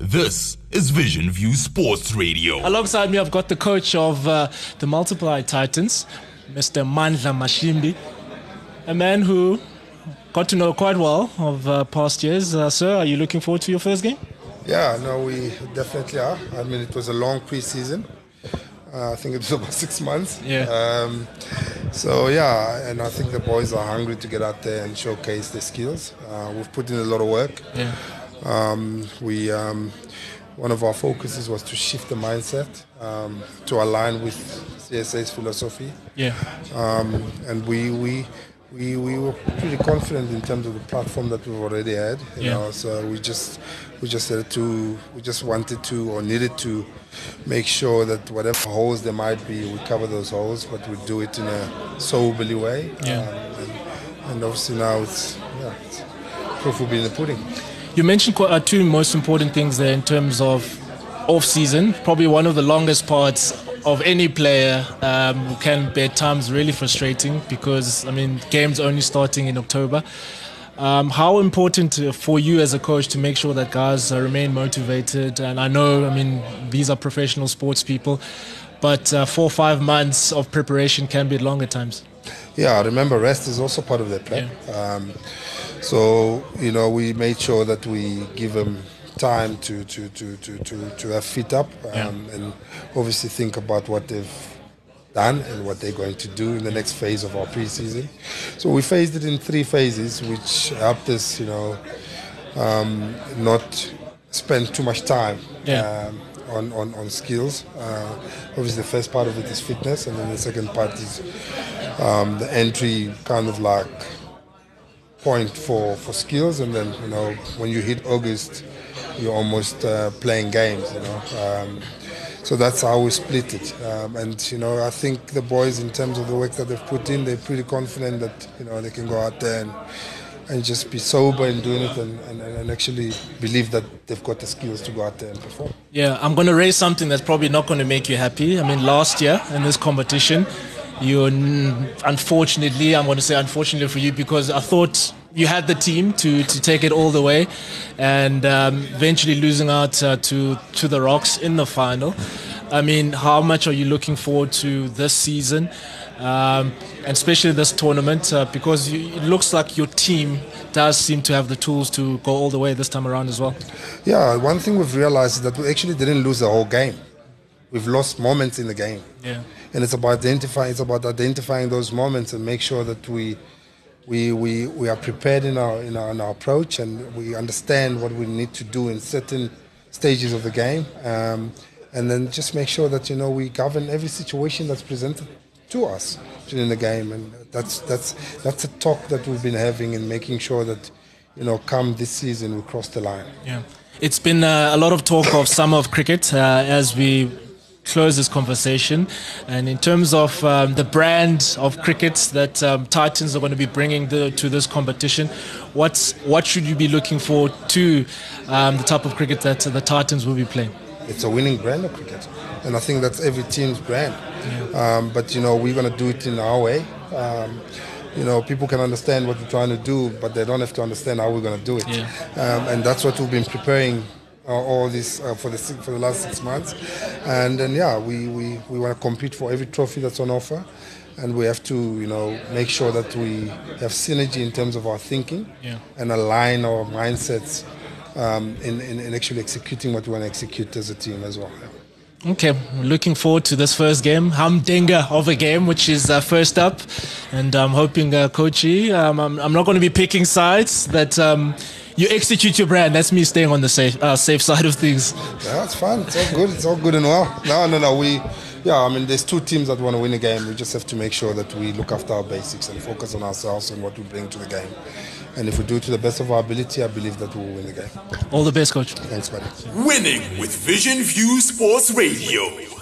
This is Vision View Sports Radio. Alongside me, I've got the coach of uh, the Multiply Titans, Mr. Mandla Mashimbyi, a man who got to know quite well of uh, past years. Uh, sir, are you looking forward to your first game? Yeah, no, we definitely are. I mean, it was a long preseason. Uh, I think it was about six months. Yeah. Um, so yeah, and I think the boys are hungry to get out there and showcase their skills. Uh, we've put in a lot of work. Yeah. Um, we um, one of our focuses was to shift the mindset um, to align with CSA's philosophy, Yeah. um, and we we. We, we were pretty confident in terms of the platform that we've already had, you Yeah. know. So we just we just had to we just wanted to or needed to make sure that whatever holes there might be, we cover those holes, but we do it in a soberly way. Yeah. Um, and, and obviously now it's yeah, it's, proof will be in the pudding. You mentioned uh, two most important things there in terms of off season. Probably one of the longest parts of any player um, who can be at times really frustrating because I mean games only starting in October. Um, how important uh, for you as a coach to make sure that guys uh, remain motivated? And I know, I mean, these are professional sports people, but uh, four or five months of preparation can be long at times. Yeah, remember rest is also part of their plan. Um, so you know we made sure that we give them time to to to to to, to have feet up um, Yeah. and obviously think about what they've done and what they're going to do in the next phase of our preseason. So we phased it in three phases, which helped us, you know, um, not spend too much time Yeah. um, on, on, on skills. Uh, obviously, the first part of it is fitness, and then the second part is um, the entry kind of like point for, for skills. And then, you know, when you hit August, you're almost uh, playing games, you know. Um, so that's how we split it. Um, and, you know, I think the boys, in terms of the work that they've put in, they're pretty confident that, you know, they can go out there and, and just be sober in doing it and, and, and actually believe that they've got the skills to go out there and perform. Yeah, I'm going to raise something that's probably not going to make you happy. I mean, last year in this competition, you unfortunately, I'm going to say unfortunately for you because I thought you had the team to, to take it all the way, and um, eventually losing out uh, to to the Rocks in the final. I mean, how much are you looking forward to this season? Um, and especially this tournament, uh, because you, it looks like your team does seem to have the tools to go all the way this time around as well. Yeah, one thing we've realized is that we actually didn't lose the whole game. We've lost moments in the game. Yeah. And it's about identifying it's about identifying those moments and make sure that we we, we, we are prepared in our, in our in our approach and we understand what we need to do in certain stages of the game. Um, and then just make sure that you know we govern every situation that's presented to us during the game and that's that's that's a talk that we've been having and making sure that you know come this season we cross the line. Yeah. It's been uh, a lot of talk of summer of cricket uh, as we close this conversation. And in terms of um, the brand of cricket that um, Titans are going to be bringing the, to this competition, what's, what should you be looking for to um, the type of cricket that the Titans will be playing? it's a winning brand of cricket, and I think that's every team's brand. Um, but you know, we're going to do it in our way. Um, you know, people can understand what we're trying to do, but they don't have to understand how we're going to do it. Yeah. Um, and that's what we've been preparing all this uh, for the for the last six months. And then yeah, we we, we want to compete for every trophy that's on offer. And we have to, you know, make sure that we have synergy in terms of our thinking Yeah. and align our mindsets um, in, in, in actually executing what we want to execute as a team as well. Okay, looking forward to this first game. Humdinger of a game, which is uh, first up. And I'm hoping, uh, Coachy, um, I'm, I'm not going to be picking sides, that um, you execute your brand. That's me staying on the safe, uh, safe side of things. Yeah, that's fine. It's all good. It's all good and well. No, no, no. We, yeah, I mean, there's two teams that want to win a game. We just have to make sure that we look after our basics and focus on ourselves and what we bring to the game. And if we do it to the best of our ability, I believe that we will win the game. All the best, Coach. Thanks, buddy. Winning with Vision View Sports Radio.